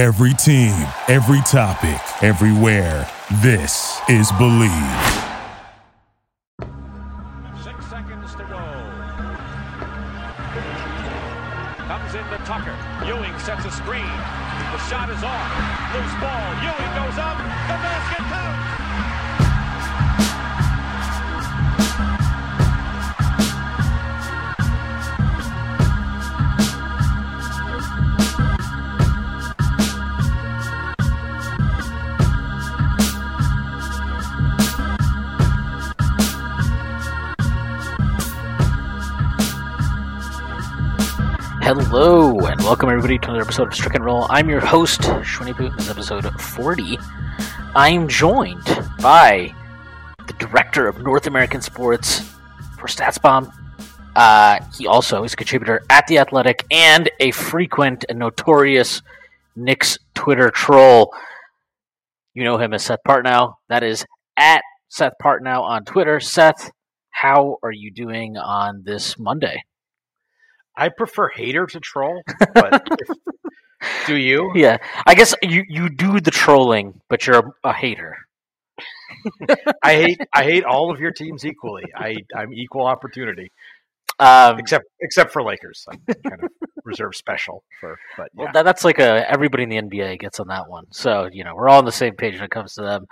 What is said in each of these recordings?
Every team, every topic, everywhere. This is Bleav. Six seconds to go. Comes into Tucker. Ewing sets a screen. The shot is off. Loose ball. Ewing goes up. The basket counts. Hello and welcome everybody to another episode of Strick and Roll. I'm your host, Shwinny Boot. This is episode 40. I'm joined by the director of North American Sports for StatsBomb. Uh, he also is a contributor at The Athletic and a frequent and notorious Knicks Twitter troll. You know him as Seth Partnow. That is at Seth Partnow on Twitter. Seth, how are you doing on this Monday? I prefer hater to troll, but if, do you? Yeah, I guess you you do the trolling, but you're a, a hater. I hate I hate all of your teams equally. I I'm equal opportunity, Um, except except for Lakers. I'm kind of reserved special for, but yeah. well, that, that's like a everybody in the NBA gets on that one. So you know we're all on the same page when it comes to them.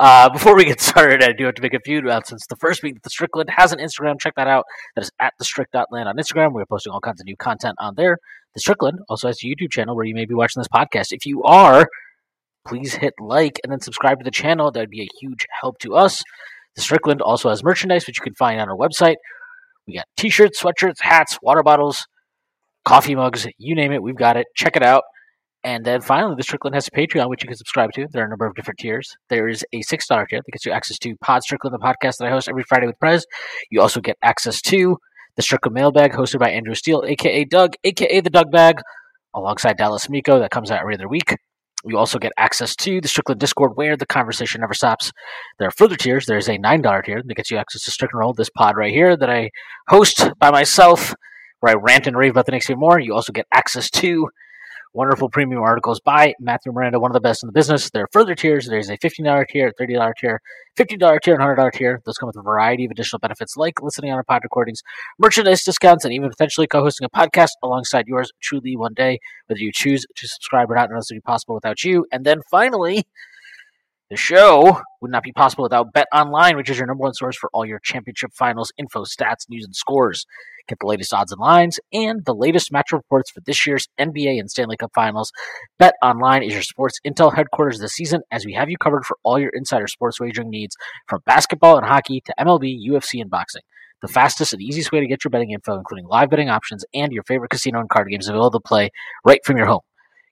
Uh, before we get started, I do have to make a few announcements. The first being that the Strickland has an Instagram. Check that out. That is at the Strick.land on Instagram. We're posting all kinds of new content on there. The Strickland also has a YouTube channel where you may be watching this podcast. If you are, please hit like and then subscribe to the channel. That would be a huge help to us. The Strickland also has merchandise, which you can find on our website. We got t-shirts, sweatshirts, hats, water bottles, coffee mugs, you name it, we've got it. Check it out. And then finally, the Strickland has a Patreon, which you can subscribe to. There are a number of different tiers. There is a $6 tier that gets you access to Pod Strickland, the podcast that I host every Friday with Prez. You also get access to the Strickland Mailbag, hosted by Andrew Steele, aka Doug, aka the Doug Bag, alongside Dallas Miko, that comes out every other week. You also get access to the Strickland Discord, where the conversation never stops. There are further tiers. There is a $9 tier that gets you access to Strickland Roll, this pod right here that I host by myself, where I rant and rave about the Knicks even more. You also get access to wonderful premium articles by Matthew Miranda, one of the best in the business. There are further tiers. There's a $15 tier, $30 tier, $50 tier, and $100 tier. Those come with a variety of additional benefits like listening on our pod recordings, merchandise discounts, and even potentially co hosting a podcast alongside yours truly one day, whether you choose to subscribe or not. None of this would be possible without you. And then finally, the show would not be possible without Bet Online, which is your number one source for all your championship finals info, stats, news, and scores. Get the latest odds and lines and the latest match reports for this year's NBA and Stanley Cup finals. Bet Online is your sports intel headquarters this season as we have you covered for all your insider sports wagering needs from basketball and hockey to MLB, UFC, and boxing. The fastest and easiest way to get your betting info, including live betting options and your favorite casino and card games available to play right from your home.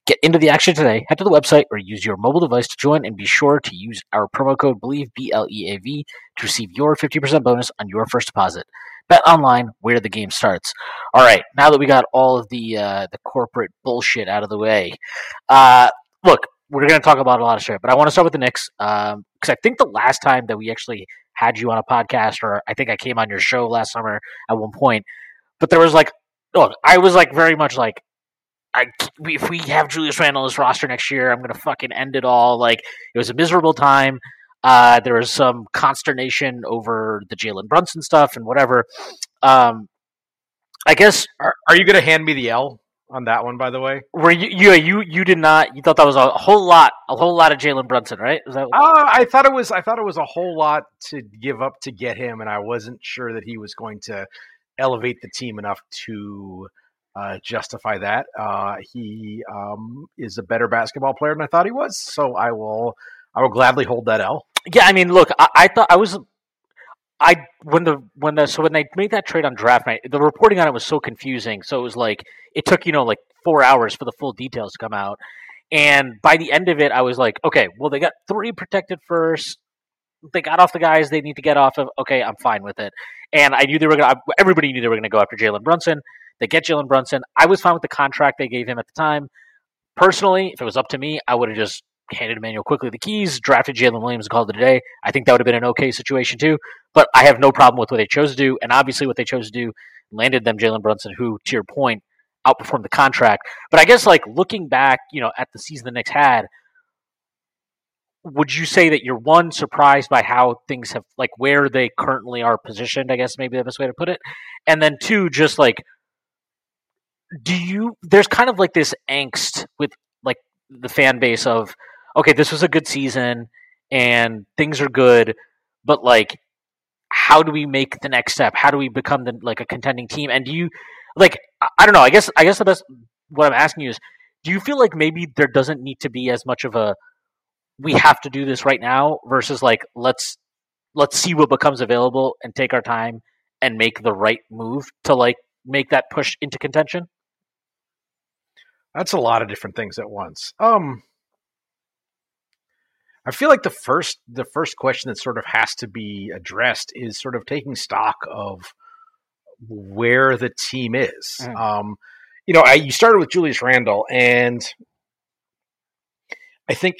Get into the action today. Head to the website or use your mobile device to join and be sure to use our promo code BLEAV, B L E A V, to receive your 50% bonus on your first deposit. Bet online where the game starts. All right, now that we got all of the uh, the corporate bullshit out of the way, uh, look, we're going to talk about a lot of shit, but I want to start with the Knicks because I think the last time that we actually had you on a podcast, or I think I came on your show last summer at one point, but there was like, look, I was like very much like, I, if we have Julius Randle on this roster next year, I'm going to fucking end it all. Like, it was a miserable time. Uh, there was some consternation over the Jalen Brunson stuff and whatever. Um, I guess Are, are you going to hand me the L on that one? By the way, were you you you you did not you thought that was a whole lot a whole lot of Jalen Brunson, right? Is that uh, I thought it was I thought it was a whole lot to give up to get him, and I wasn't sure that he was going to elevate the team enough to uh, justify that. Uh, he um, is a better basketball player than I thought he was, so I will I will gladly hold that L. Yeah, I mean, look, I, I thought I was, I when the when the so when they made that trade on draft night, the reporting on it was so confusing. So it was like it took you know like four hours for the full details to come out, and by the end of it, I was like, okay, well they got three protected first. They got off the guys they need to get off of. Okay, I'm fine with it. And I knew they were gonna. Everybody knew they were gonna go after Jalen Brunson. They get Jalen Brunson. I was fine with the contract they gave him at the time. Personally, if it was up to me, I would have just handed Immanuel Quickley the keys, drafted Jalen Williams, and called it a day. I think that would have been an okay situation too. But I have no problem with what they chose to do, and obviously what they chose to do landed them Jalen Brunson, who, to your point, outperformed the contract. But I guess like looking back, you know, at the season the Knicks had, would you say that you're one surprised by how things have like where they currently are positioned? I guess maybe the best way to put it, and then two, just like, do you? There's kind of like this angst with like the fan base of, okay, this was a good season and things are good, but like, how do we make the next step? How do we become the like a contending team? And do you like? I don't know. I guess I guess the best what I'm asking you is, do you feel like maybe there doesn't need to be as much of a we have to do this right now versus like let's let's see what becomes available and take our time and make the right move to like make that push into contention That's a lot of different things at once. Um, I feel like the first the first question that sort of has to be addressed is sort of taking stock of where the team is. Mm. Um, you know, I, you started with Julius Randle, and I think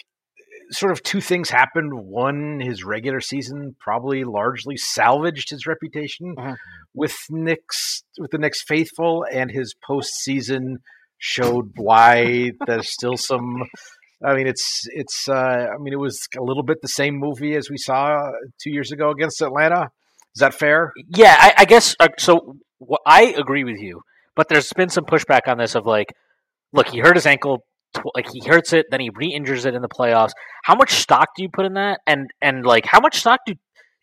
sort of two things happened. One, his regular season probably largely salvaged his reputation Mhm. with Knicks with the Knicks faithful, and his postseason showed why there's still some. I mean, it's it's. Uh, I mean, it was a little bit the same movie as we saw two years ago against Atlanta. Is that fair? yeah i, I guess uh, so i agree with you but there's been some pushback on this of like look he hurt his ankle tw- like he hurts it then he re-injures it in the playoffs how much stock do you put in that and and like how much stock do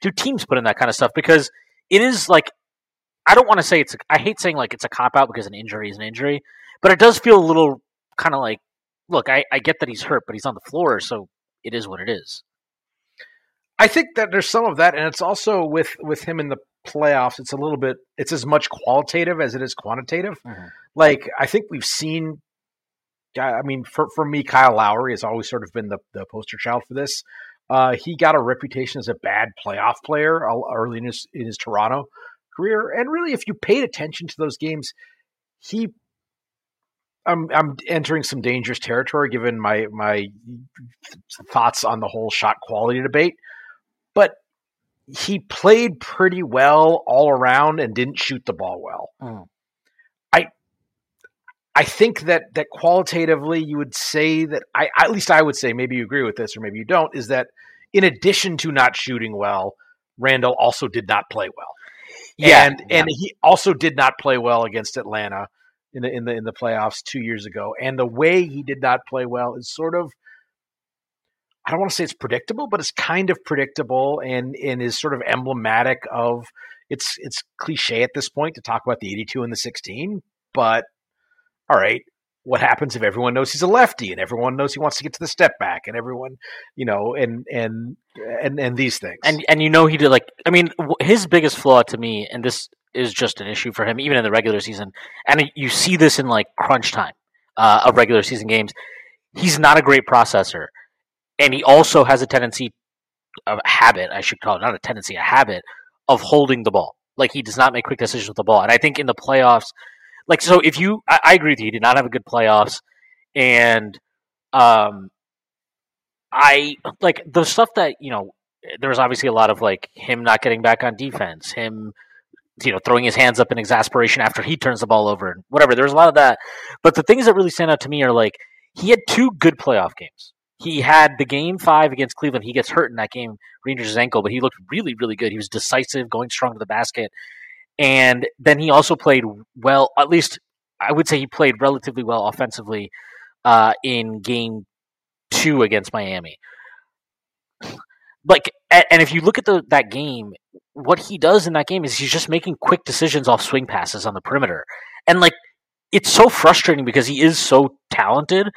do teams put in that kind of stuff because it is like i don't want to say it's i hate saying like it's a cop out because an injury is an injury but it does feel a little kind of like look I, I get that he's hurt but he's on the floor so it is what it is I think that there's some of that, and it's also with with him in the playoffs. It's a little bit. It's as much qualitative as it is quantitative. Mhm. Like I think we've seen. I mean, for for me, Kyle Lowry has always sort of been the the poster child for this. Uh, he got a reputation as a bad playoff player early in his in his Toronto career, and really, if you paid attention to those games, he. I'm I'm entering some dangerous territory given my my thoughts on the whole shot quality debate but he played pretty well all around and didn't shoot the ball well. Mm. I I think that that qualitatively you would say that I at least I would say maybe you agree with this or maybe you don't is that in addition to not shooting well, Randle also did not play well. and and he also did not play well against Atlanta in the in the in the playoffs two years ago. And the way he did not play well is sort of I don't want to say it's predictable, but it's kind of predictable and and is sort of emblematic of it's it's cliche at this point to talk about the 82 and the 16, but all right, what happens if everyone knows he's a lefty and everyone knows he wants to get to the step back and everyone, you know, and and and and these things. and and you know he did like I mean his biggest flaw to me, and this is just an issue for him even in the regular season, and you see this in like crunch time uh, of regular season games. He's not a great processor, and he also has a tendency, a habit I should call it, not a tendency, a habit of holding the ball. Like he does not make quick decisions with the ball, and I think in the playoffs, like so, if you, I, I agree with you, he did not have a good playoffs, and um, I like the stuff that you know there was obviously a lot of like him not getting back on defense, him you know throwing his hands up in exasperation after he turns the ball over and whatever. There's a lot of that, but the things that really stand out to me are like he had two good playoff games. He had the game five against Cleveland. He gets hurt in that game, his ankle, but he looked really, really good. He was decisive, going strong to the basket, and then he also played well. At least I would say he played relatively well offensively uh, in game two against Miami like and if you look at the that game what he does in that game is he's just making quick decisions off swing passes on the perimeter. And like it's so frustrating because he is so talented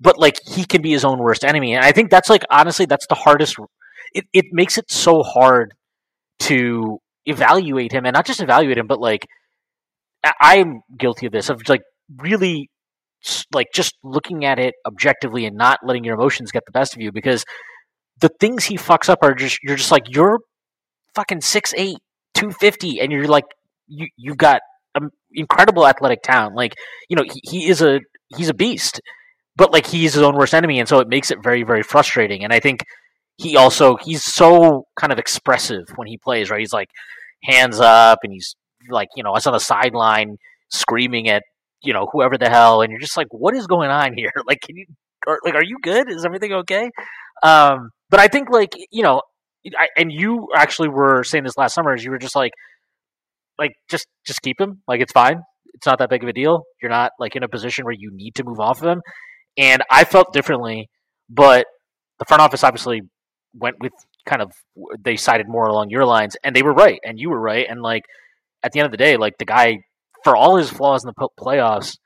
but like he can be his own worst enemy. And i think that's like honestly that's the hardest it, it makes it so hard to evaluate him and not just evaluate him but like I- i'm guilty of this of like really like just looking at it objectively and not letting your emotions get the best of you because the things he fucks up are just you're just like you're fucking 6'8 250 and you're like you you've got um, incredible athletic talent like you know he, he is a he's a beast but like he's his own worst enemy and so it makes it very very frustrating and i think he also he's so kind of expressive when he plays right he's like hands up and he's like you know us on the sideline screaming at you know whoever the hell, and you're just like, what is going on here? Like, can you are, like, are you good? Is everything okay? Um, but I think like you know, I, and you actually were saying this last summer, is you were just like, like just just keep him, like it's fine, it's not that big of a deal. You're not like in a position where you need to move off of him. And I felt differently, but the front office obviously went with kind of they sided more along your lines, and they were right, and you were right, and like at the end of the day, like the guy for all his flaws in the playoffs,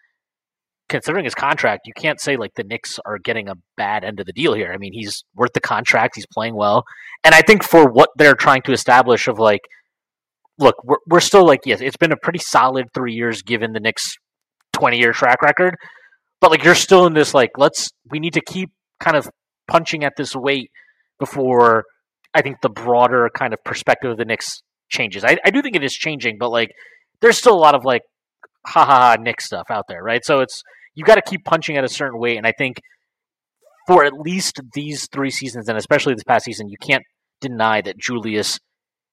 considering his contract, you can't say like the Knicks are getting a bad end of the deal here. I mean, he's worth the contract, he's playing well, and I think for what they're trying to establish of like, look, we're we're still like yes, it's been a pretty solid three years given the Knicks twenty year track record, but like you're still in this like let's we need to keep kind of punching at this weight before I think the broader kind of perspective of the Knicks changes. I, I do think it is changing, but like there's still a lot of like ha ha ha Knicks stuff out there, right? So it's you got to keep punching at a certain weight, and I think for at least these three seasons, and especially this past season, you can't deny that Julius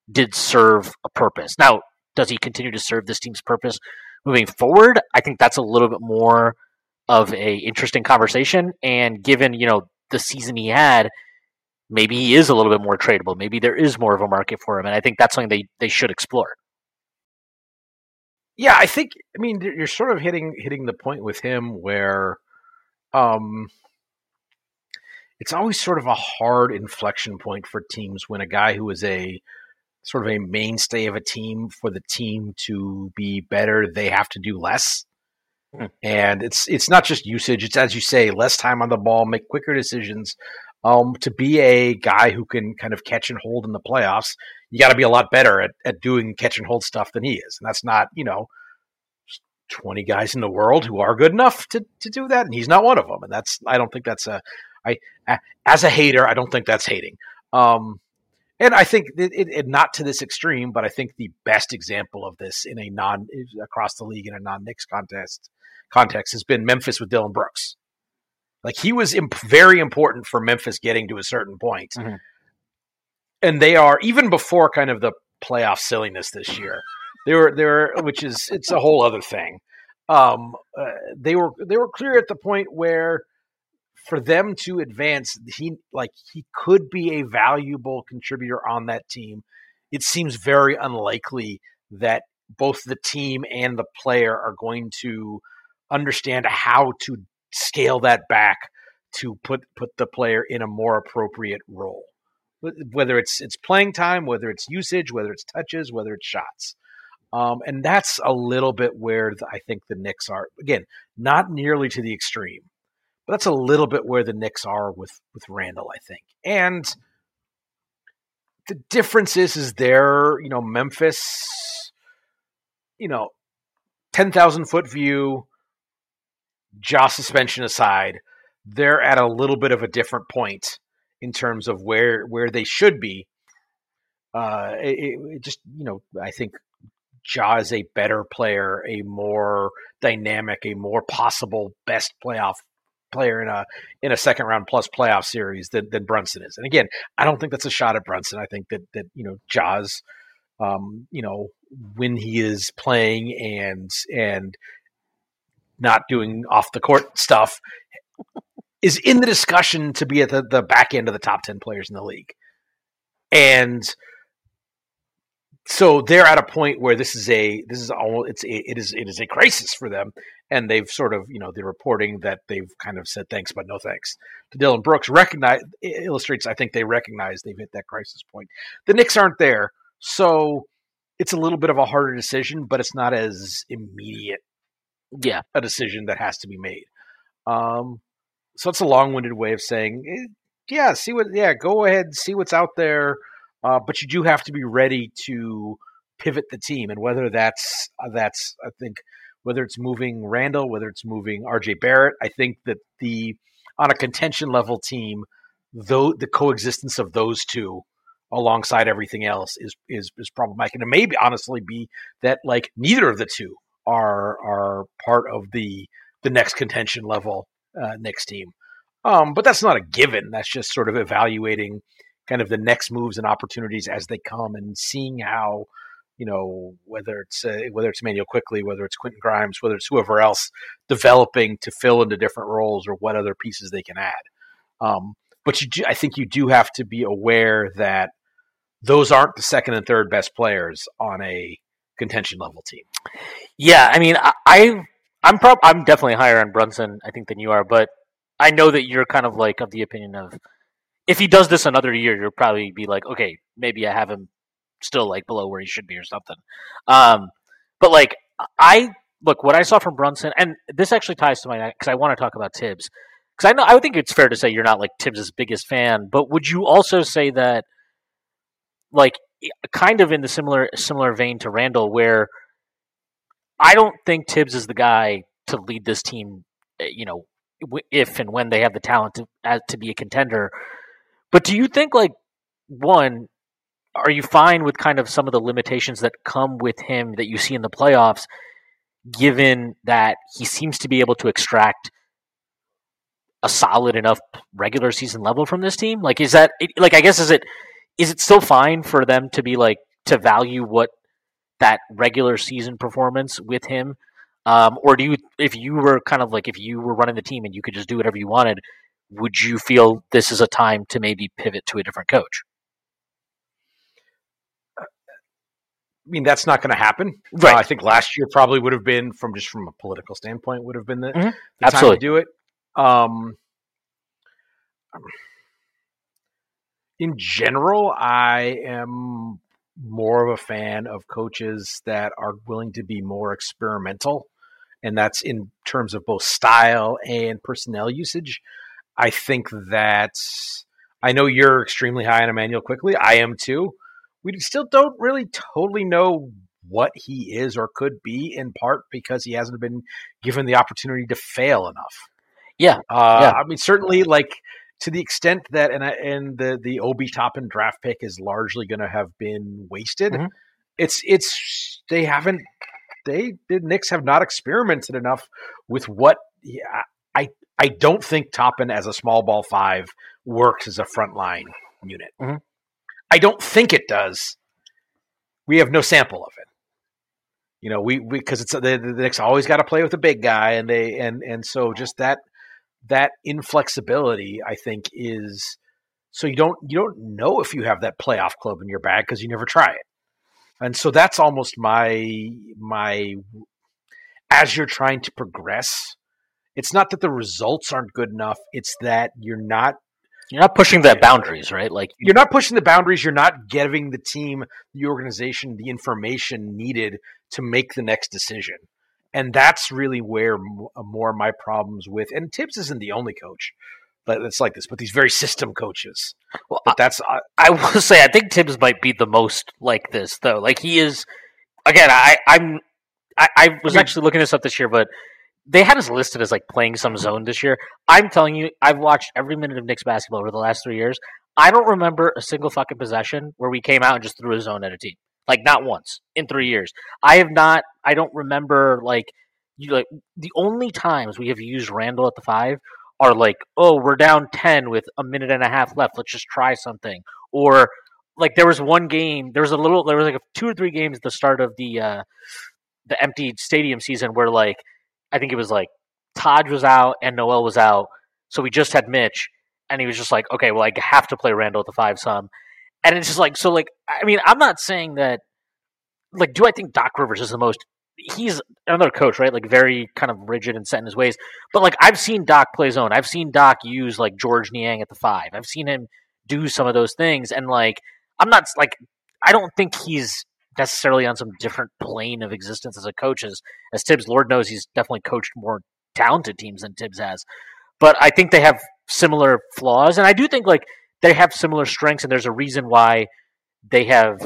did serve a purpose. Now, does he continue to serve this team's purpose moving forward? I think that's a little bit more of a interesting conversation. And given you know the season he had, maybe he is a little bit more tradable. Maybe there is more of a market for him, and I think that's something they they should explore. Yeah, I think. I mean, you're sort of hitting hitting the point with him where, um, it's always sort of a hard inflection point for teams when a guy who is a sort of a mainstay of a team for the team to be better, they have to do less. Hmm. And it's it's not just usage; it's as you say, less time on the ball, make quicker decisions. Um, to be a guy who can kind of catch and hold in the playoffs, you got to be a lot better at, at doing catch and hold stuff than he is. And that's not, you know, 20 guys in the world who are good enough to, to do that. And he's not one of them. And that's, I don't think that's a, I, as a hater, I don't think that's hating. Um, and I think it, it, it, not to this extreme, but I think the best example of this in a non across the league in a non Knicks contest context has been Memphis with Dillon Brooks. Like he was imp- very important for Memphis getting to a certain point. Mm-hmm. And they are even before kind of the playoff silliness this year. They were there, which is it's a whole other thing. Um, uh, they were they were clear at the point where for them to advance, he like he could be a valuable contributor on that team. It seems very unlikely that both the team and the player are going to understand how to scale that back to put put the player in a more appropriate role whether it's it's playing time whether it's usage whether it's touches whether it's shots. Um, and that's a little bit where I think the Knicks are again not nearly to the extreme but that's a little bit where the Knicks are with with Randle I think. And the difference is is there you know Memphis you know 10,000 foot view jaw suspension aside, they're at a little bit of a different point in terms of where where they should be. Uh, it, it just you know, I think Ja is a better player, a more dynamic, a more possible best playoff player in a in a second round plus playoff series than, than Brunson is. And again, I don't think that's a shot at Brunson. I think that that you know Ja's, um, you know, when he is playing and and not doing off the court stuff, is in the discussion to be at the, the back end of the top 10 players in the league. And so they're at a point where this is a this is all it's it is it is a crisis for them. And they've sort of you know they're reporting that they've kind of said thanks but no thanks. To Dillon Brooks recognize illustrates I think they recognize they've hit that crisis point. The Knicks aren't there. So it's a little bit of a harder decision but it's not as immediate yeah. a decision that has to be made. Um so it's a long-winded way of saying eh, yeah see what yeah go ahead see what's out there uh, but you do have to be ready to pivot the team and whether that's uh, that's i think whether it's moving Randle whether it's moving rj barrett i think that the on a contention level team though the coexistence of those two alongside everything else is is is problematic. And it may be honestly be that like neither of the two are are part of the the next contention level uh, next team. Um, but that's not a given. That's just sort of evaluating kind of the next moves and opportunities as they come and seeing how you know, whether it's uh, whether it's Manuel Quickley, whether it's Quentin Grimes, whether it's whoever else developing to fill into different roles or what other pieces they can add. Um, but you do, I think you do have to be aware that those aren't the second and third best players on a contention level team. Yeah, I mean, I, I I'm prob- I'm definitely higher on Brunson, I think, than you are, but I know that you're kind of like of the opinion of if he does this another year, you'll probably be like, okay, maybe I have him still like below where he should be or something. Um, but like I look what I saw from Brunson, and this actually ties to my because I want to talk about Thibs because I know I would think it's fair to say you're not like Thibs' biggest fan, but would you also say that like kind of in the similar similar vein to Randle where I don't think Thibs is the guy to lead this team, eh, you know, if and when they have the talent to to be a contender. But do you think like one are you fine with kind of some of the limitations that come with him that you see in the playoffs, given that he seems to be able to extract a solid enough regular season level from this team? Like, is that like I guess is it is it still fine for them to be like to value what that regular season performance with him? Um, or do you, if you were kind of like if you were running the team and you could just do whatever you wanted, would you feel this is a time to maybe pivot to a different coach? I mean, that's not going to happen. Right. Uh, I think last year probably would have been, from just from a political standpoint, would have been the, mm-hmm. the Absolutely. time to do it. Um, in general, I am more of a fan of coaches that are willing to be more experimental, and that's in terms of both style and personnel usage. I think that I know you're extremely high on Immanuel Quickley. I am too we still don't really totally know what he is or could be in part because he hasn't been given the opportunity to fail enough. Yeah. Uh, yeah. I mean, certainly like to the extent that, and, and the, the Obi Toppin draft pick is largely going to have been wasted. Mm-hmm. It's, it's, they haven't, they, the Knicks have not experimented enough with what yeah, I, I don't think Toppin as a small ball five works as a frontline unit. Mm-hmm. I don't think it does. We have no sample of it. You know, we because it's the, the Knicks always got to play with a big guy, and they and and so just that that inflexibility, I think, is so you don't you don't know if you have that playoff club in your bag because you never try it, and so that's almost my my as you're trying to progress. It's not that the results aren't good enough; it's that you're not you're not pushing the boundaries, right? Like you're not pushing the boundaries. You're not giving the team, the organization, the information needed to make the next decision. And that's really where uh, more of my problems with. And Thibs isn't the only coach, but it's like this. But these very system coaches. Well, but that's I, I will say I think Thibs might be the most like this though. Like he is. Again, I I'm I, I was actually looking this up this year, but they had us listed as like playing some zone this year. I'm telling you, I've watched every minute of Knicks basketball over the last three years. I don't remember a single fucking possession where we came out and just threw a zone at a team. Like not once in three years. I have not. I don't remember like you like the only times we have used Randle at the five are like, oh, we're down ten with a minute and a half left. Let's just try something. Or like there was one game. There was a little. There was like a, two or three games at the start of the uh the empty stadium season where like I think it was like Todd was out and Noel was out, so we just had Mitch, and he was just like, okay, well, I have to play Randle at the five some, and it's just like, so like, I mean, I'm not saying that, like, do I think Doc Rivers is the most? He's another coach, right? Like very kind of rigid and set in his ways. But like I've seen Doc play zone. I've seen Doc use like Georges Niang at the five. I've seen him do some of those things, and like I'm not like I don't think he's necessarily on some different plane of existence as a coach as, as Thibs Lord knows he's definitely coached more talented teams than Thibs has. But I think they have similar flaws. And I do think like they have similar strengths and there's a reason why they have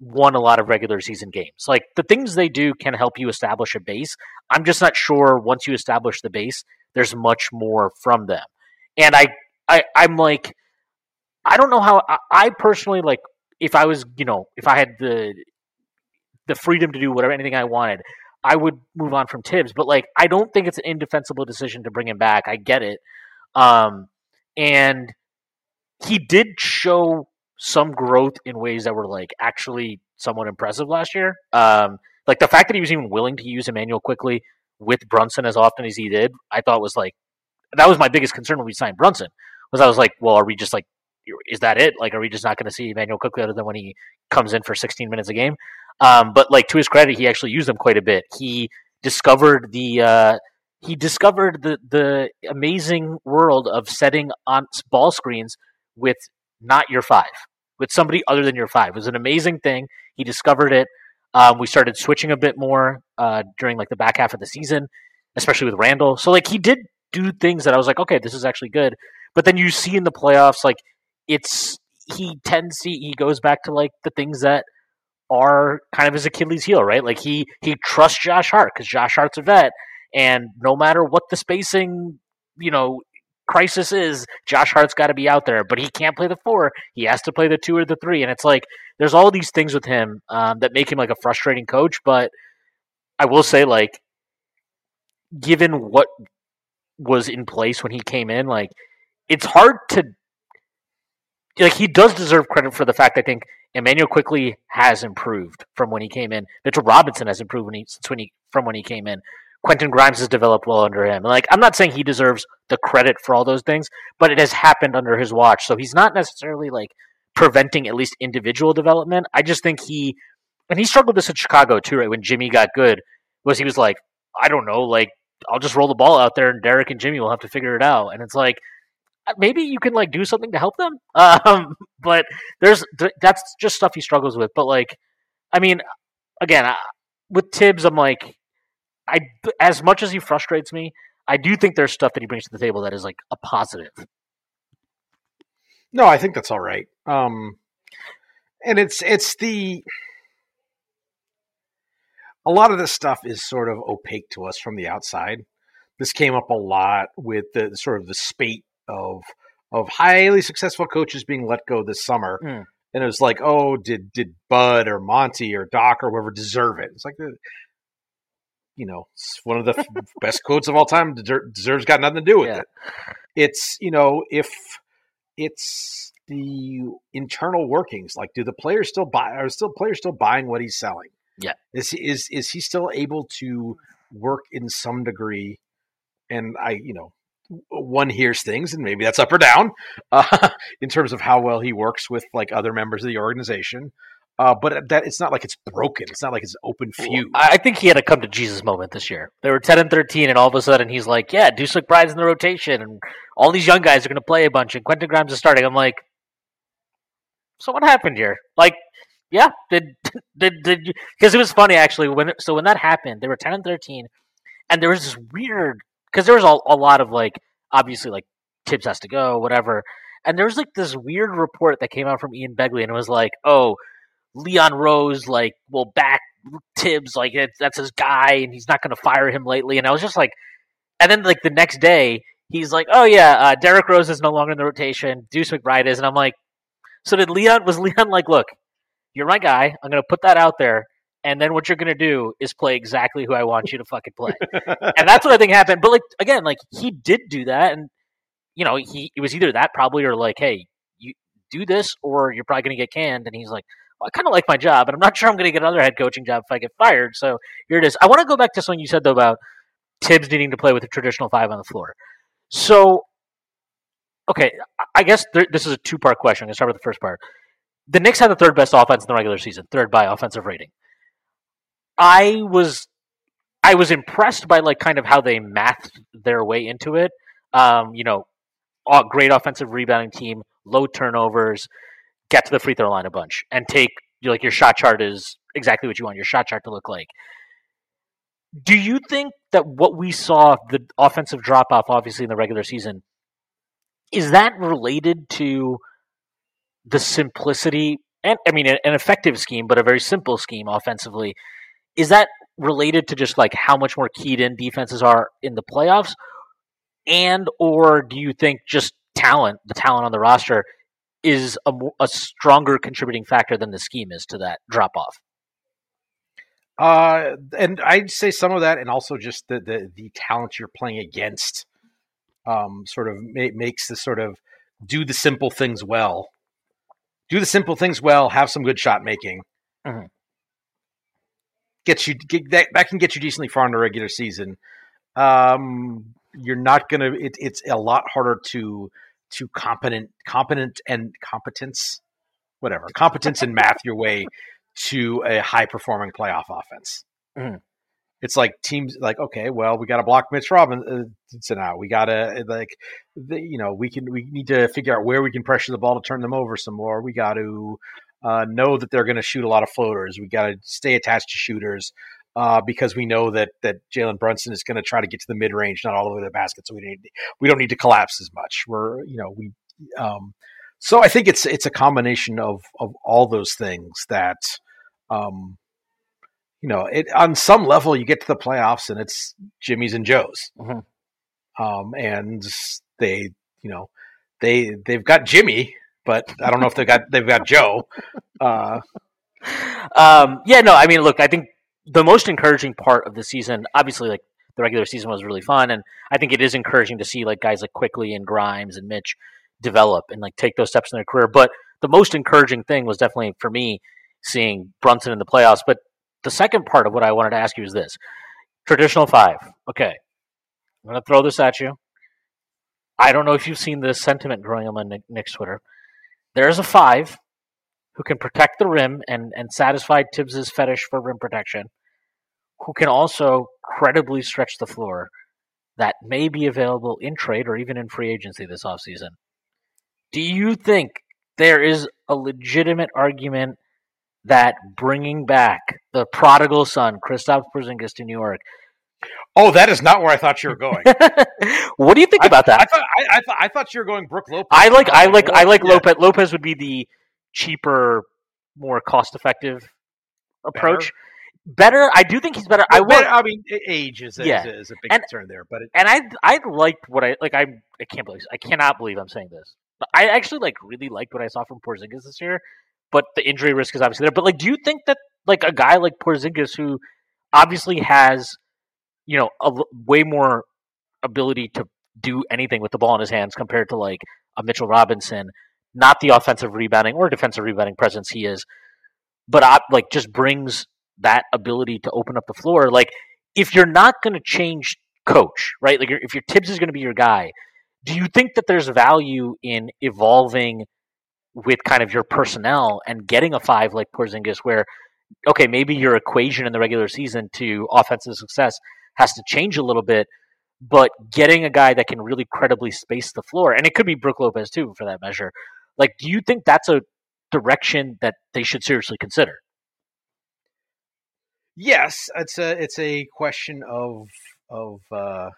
won a lot of regular season games. Like the things they do can help you establish a base. I'm just not sure once you establish the base, there's much more from them. And I, I I'm like I don't know how I, I personally like if I was, you know, if I had the the freedom to do whatever anything I wanted, I would move on from Thibs. But like, I don't think it's an indefensible decision to bring him back. I get it, um, and he did show some growth in ways that were like actually somewhat impressive last year. Um, like the fact that he was even willing to use Immanuel Quickley with Brunson as often as he did, I thought was like that was my biggest concern when we signed Brunson. Was I was like, well, are we just like, is that it? Like, are we just not going to see Immanuel Quickley other than when he comes in for 16 minutes a game? Um, but like to his credit, he actually used them quite a bit. He discovered the uh, he discovered the the amazing world of setting on ball screens with not your five, with somebody other than your five. It was an amazing thing. He discovered it. Um, we started switching a bit more uh, during like the back half of the season, especially with Randle. So like he did do things that I was like, okay, this is actually good. But then you see in the playoffs, like it's he tends to he goes back to like the things that are kind of his Achilles heel, right? Like he he trusts Josh Hart because Josh Hart's a vet, and no matter what the spacing, you know, crisis is, Josh Hart's got to be out there, but he can't play the four. He has to play the two or the three, and it's like there's all these things with him um, that make him like a frustrating coach. But I will say, like, given what was in place when he came in, like, it's hard to like he does deserve credit for the fact I think Immanuel Quickley has improved from when he came in. Mitchell Robinson has improved when he, since when he from when he came in. Quentin Grimes has developed well under him. like I'm not saying he deserves the credit for all those things, but it has happened under his watch. So he's not necessarily like preventing at least individual development. I just think he and he struggled this in Chicago too, right? When Jimmy got good, was he was like, I don't know, like I'll just roll the ball out there and Derek and Jimmy will have to figure it out. And it's like maybe you can like do something to help them. Um, but there's that's just stuff he struggles with. But like, I mean, again, with Thibs, I'm like, I as much as he frustrates me, I do think there's stuff that he brings to the table that is like a positive. No, I think that's all right. Um, and it's it's the a lot of this stuff is sort of opaque to us from the outside. This came up a lot with the sort of the spate of of highly successful coaches being let go this summer. Mm. And it was like, oh, did did Bud or Monty or Doc or whoever deserve it? It's like, uh, you know, it's one of the best quotes of all time. Deserves got nothing to do with yeah. it. It's you know, if it's the internal workings, like, do the players still buy? Are still players still buying what he's selling? Yeah, is is is he still able to work in some degree? And I, you know, one hears things, and maybe that's up or down uh, in terms of how well he works with like other members of the organization. Uh, but that it's not like it's broken. It's not like it's open feud. I think he had a come to Jesus moment this year. They were ten and thirteen, and all of a sudden he's like, "Yeah, Deuce McBride's in the rotation, and all these young guys are going to play a bunch, and Quentin Grimes is starting." I'm like, "So what happened here?" Like, yeah, did did did because it was funny actually when so when that happened, they were ten and thirteen, and there was this weird because there was a, a lot of like obviously like Thibs has to go, whatever. And there was like this weird report that came out from Ian Begley, and it was like, oh, Leon Rose like will back Thibs like that's his guy, and he's not going to fire him lately. And I was just like, and then like the next day, he's like, oh yeah, uh, Derrick Rose is no longer in the rotation, Deuce McBride is, and I'm like, so did Leon? Was Leon like, look, you're my guy, I'm going to put that out there, and then what you're going to do is play exactly who I want you to fucking play. and that's what I think happened. But like again, like he did do that, and you know, he it was either that probably or like, hey, you do this or you're probably going to get canned. And he's like, well, I kind of like my job, and I'm not sure I'm going to get another head coaching job if I get fired. So here it is. I want to go back to something you said though about Thibs needing to play with a traditional five on the floor. So, okay, I guess this is a two part question. I'm going to start with the first part. The Knicks had the third best offense in the regular season, third by offensive rating. I was I was impressed by like kind of how they mathed their way into it. Um, you know, great offensive rebounding team, low turnovers, get to the free throw line a bunch, and take like your shot chart is exactly what you want your shot chart to look like. Do you think that what we saw, the offensive drop off, obviously in the regular season, is that related to the simplicity and I mean an effective scheme, but a very simple scheme offensively is that related to just like how much more keyed in defenses are in the playoffs and or do you think just talent the talent on the roster is a, a stronger contributing factor than the scheme is to that drop off uh and i'd say some of that and also just the the, the talent you're playing against um sort of ma- makes the sort of do the simple things well do the simple things well have some good shot making Mhm. gets you get, that that can get you decently far in the regular season. Um, you're not gonna. It, it's a lot harder to to competent competent and competence, whatever competence and math your way to a high performing playoff offense. Mhm. It's like teams like okay, well, we got to block Mitch Robinson out. We got to like, the, you know, we can we need to figure out where we can pressure the ball to turn them over some more. We got to uh, know that they're going to shoot a lot of floaters. We got to stay attached to shooters uh, because we know that that Jalen Brunson is going to try to get to the mid range, not all the way to the basket. So we need we don't need to collapse as much. We're you know we um, so I think it's it's a combination of of all those things that um, you know it on some level you get to the playoffs and it's Jimmy's and Joe's, Mhm. um, and they you know they they've got Jimmy. But I don't know if they got they've got Joe. Uh, Um, yeah, no, I mean, look, I think the most encouraging part of the season, obviously, like the regular season was really fun, and I think it is encouraging to see like guys like Quickley and Grimes and Mitch develop and like take those steps in their career. But the most encouraging thing was definitely for me seeing Brunson in the playoffs. But the second part of what I wanted to ask you is this: traditional five. Okay, I'm going to throw this at you. I don't know if you've seen this sentiment growing on Nick, Nick's Twitter. There's a five who can protect the rim and, and satisfy Thibs's fetish for rim protection, who can also credibly stretch the floor that may be available in trade or even in free agency this offseason. Do you think there is a legitimate argument that bringing back the prodigal son, Kristaps Porzingis, to New York? oh, that is not where I thought you were going. what do you think about that? I thought I, I, thought, I thought you were going Brooke Lopez. I like I like I like yeah. Lopez. Lopez would be the cheaper, more cost effective approach. Better. I do think he's better. I Well, will, better- I mean, age is a, Yeah. is, a, is a big And- concern there, but it, and I I liked what I like. I I can't believe I cannot believe I'm saying this. But I actually like really liked what I saw from Porzingis this year. But the injury risk is obviously there. But like, do you think that like a guy like Porzingis, who obviously has you know a way more ability to do anything with the ball in his hands compared to like a Mitchell Robinson, not the offensive rebounding or defensive rebounding presence he is, but I, like just brings that ability to open up the floor. Like if you're not going to change coach, right? Like if your Thibs is going to be your guy, do you think that there's value in evolving with kind of your personnel and getting a five like Porzingis, where okay, maybe your equation in the regular season to offensive success has to change a little bit, but getting a guy that can really credibly space the floor, and it could be Brooke Lopez too, for that measure. Like, do you think that's a direction that they should seriously consider? Yes, it's a it's a question of of uh,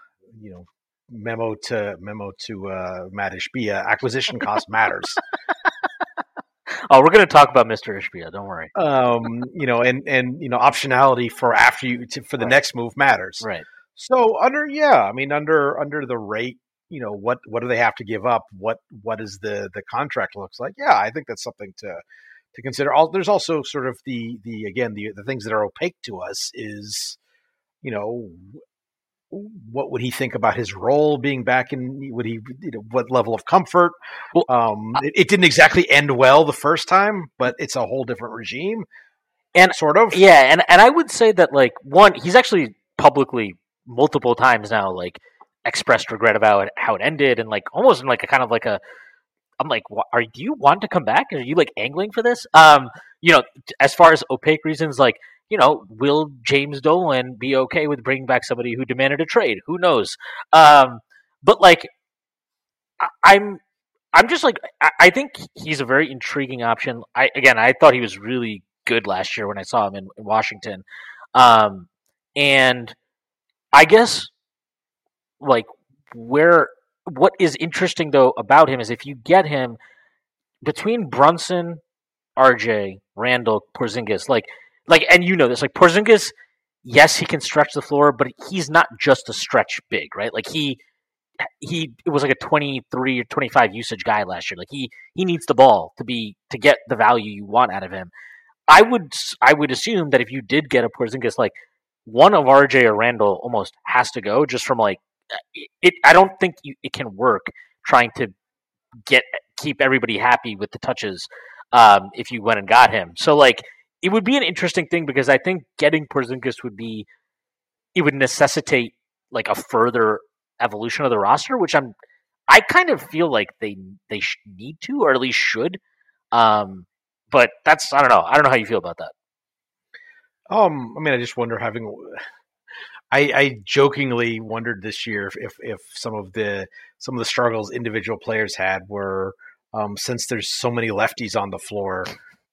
you know memo to memo to uh, Matt Ishbia. Acquisition cost matters. Oh, we're going to talk about Mr. Ishbia. Don't worry. um, you know, and and you know, optionality for after you to, for the Right. next move matters. Right. So under yeah, I mean under under the rate, you know, what what do they have to give up? What what is the the contract looks like? Yeah, I think that's something to to consider. All there's also sort of the the again the the things that are opaque to us is, you know, what would he think about his role being back in? Would he you know what level of comfort? Well, um, it, it didn't exactly end well the first time, but it's a whole different regime, And- sort of Yeah, and and I would say that like one, he's actually publicly multiple times now like expressed regret about how it ended, and like almost in like a kind of like a. I'm like, are do you want to come back? Are you like angling for this? Um, you know, as far as opaque reasons, like you know, will James Dolan be okay with bringing back somebody who demanded a trade? Who knows? Um, but like, I, I'm. I'm just like I, I think he's a very intriguing option. I again, I thought he was really good last year when I saw him in, in Washington. Um, and I guess like where what is interesting though about him is if you get him between Brunson, RJ, Randle, Porzingis, like like and you know this, like Porzingis, yes, he can stretch the floor, but he's not just a stretch big, right? Like he he it was like a 23 or 25 usage guy last year. Like he he needs the ball to be to get the value you want out of him. I would I would assume that if you did get a Porzingis, like one of RJ or Randle almost has to go just from like it. it I don't think you, it can work trying to get keep everybody happy with the touches um, if you went and got him. So like it would be an interesting thing because I think getting Porzingis would be it would necessitate like a further evolution of the roster, which I'm I kind of feel like they they need to or at least should. Um, but that's I don't know. I don't know how you feel about that. Um, I mean, I just wonder having. I, I jokingly wondered this year if, if, if some of the some of the struggles individual players had were um, since there's so many lefties on the floor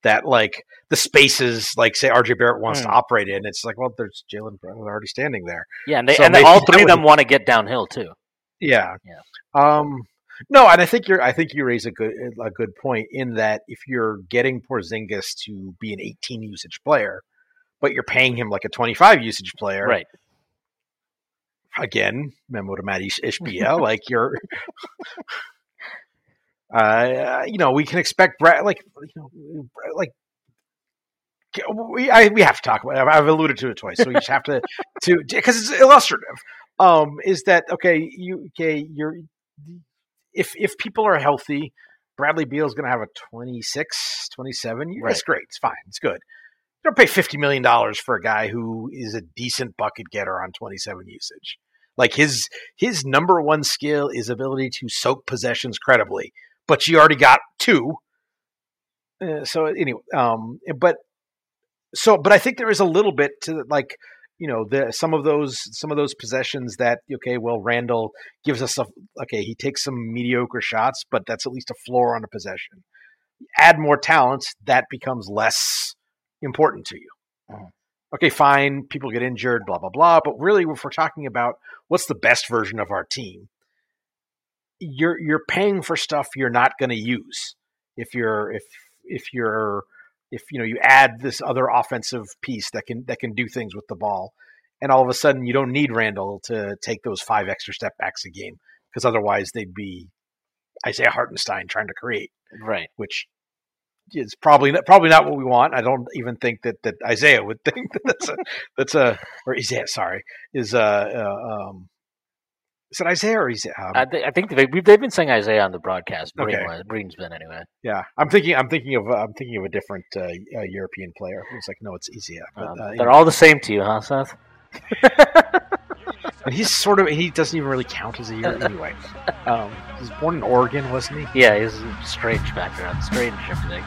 that like the spaces like say RJ Barrett wants Hmm. to operate in. It's like well, there's Jaylen Brown already standing there. Yeah, and they So and they, all three of would- them want to get downhill too. Yeah. Yeah. Um no, and I think you're I think you raise a good a good point in that if you're getting Porzingis to be an 18 usage player, but you're paying him like a 25 usage player, Right. Again, memo to Ish- Ishbia, like you're uh you know, we can expect Brad like you know like we I, we have to talk about it. I've alluded to it twice, so we just have to to because it's illustrative. Um, is that okay? You okay? You're if if people are healthy, Bradley Beal's going to have a 26, 27. year- That's great. It's fine. It's good. Don't pay fifty million dollars for a guy who is a decent bucket getter on twenty seven usage. Like his his number one skill is ability to soak possessions credibly, but you already got two. Uh, so anyway, um, but so but I think there is a little bit to like you know the some of those some of those possessions that okay well Randle gives us a okay he takes some mediocre shots but that's at least a floor on a possession. Add more talent that becomes less important to you. Mhm. Okay, fine. People get injured, blah blah blah. But really, if we're talking about what's the best version of our team, you're you're paying for stuff you're not going to use. If you're if if you're if you know you add this other offensive piece that can that can do things with the ball, and all of a sudden you don't need Randle to take those five extra step backs a game because otherwise they'd be Isaiah Hartenstein trying to create, Right. which is probably not, probably not what we want. I don't even think that that Isaiah would think that that's a that's a or Isaiah sorry is uh, uh um is it Isaiah or Isaiah? um, I, th- I think they, we've, they've been saying Isaiah on the broadcast. Breen, Okay. was- Breen's been anyway. yeah I'm thinking I'm thinking of I'm thinking of a different uh, uh, European player. It's like no, it's Isaiah. But, Um, uh, they're all the same to you, huh, Seth? He's sort of he doesn't even really count as a year anyway. Um, he was born in Oregon, wasn't he? Yeah, he's a strange background, strange everything.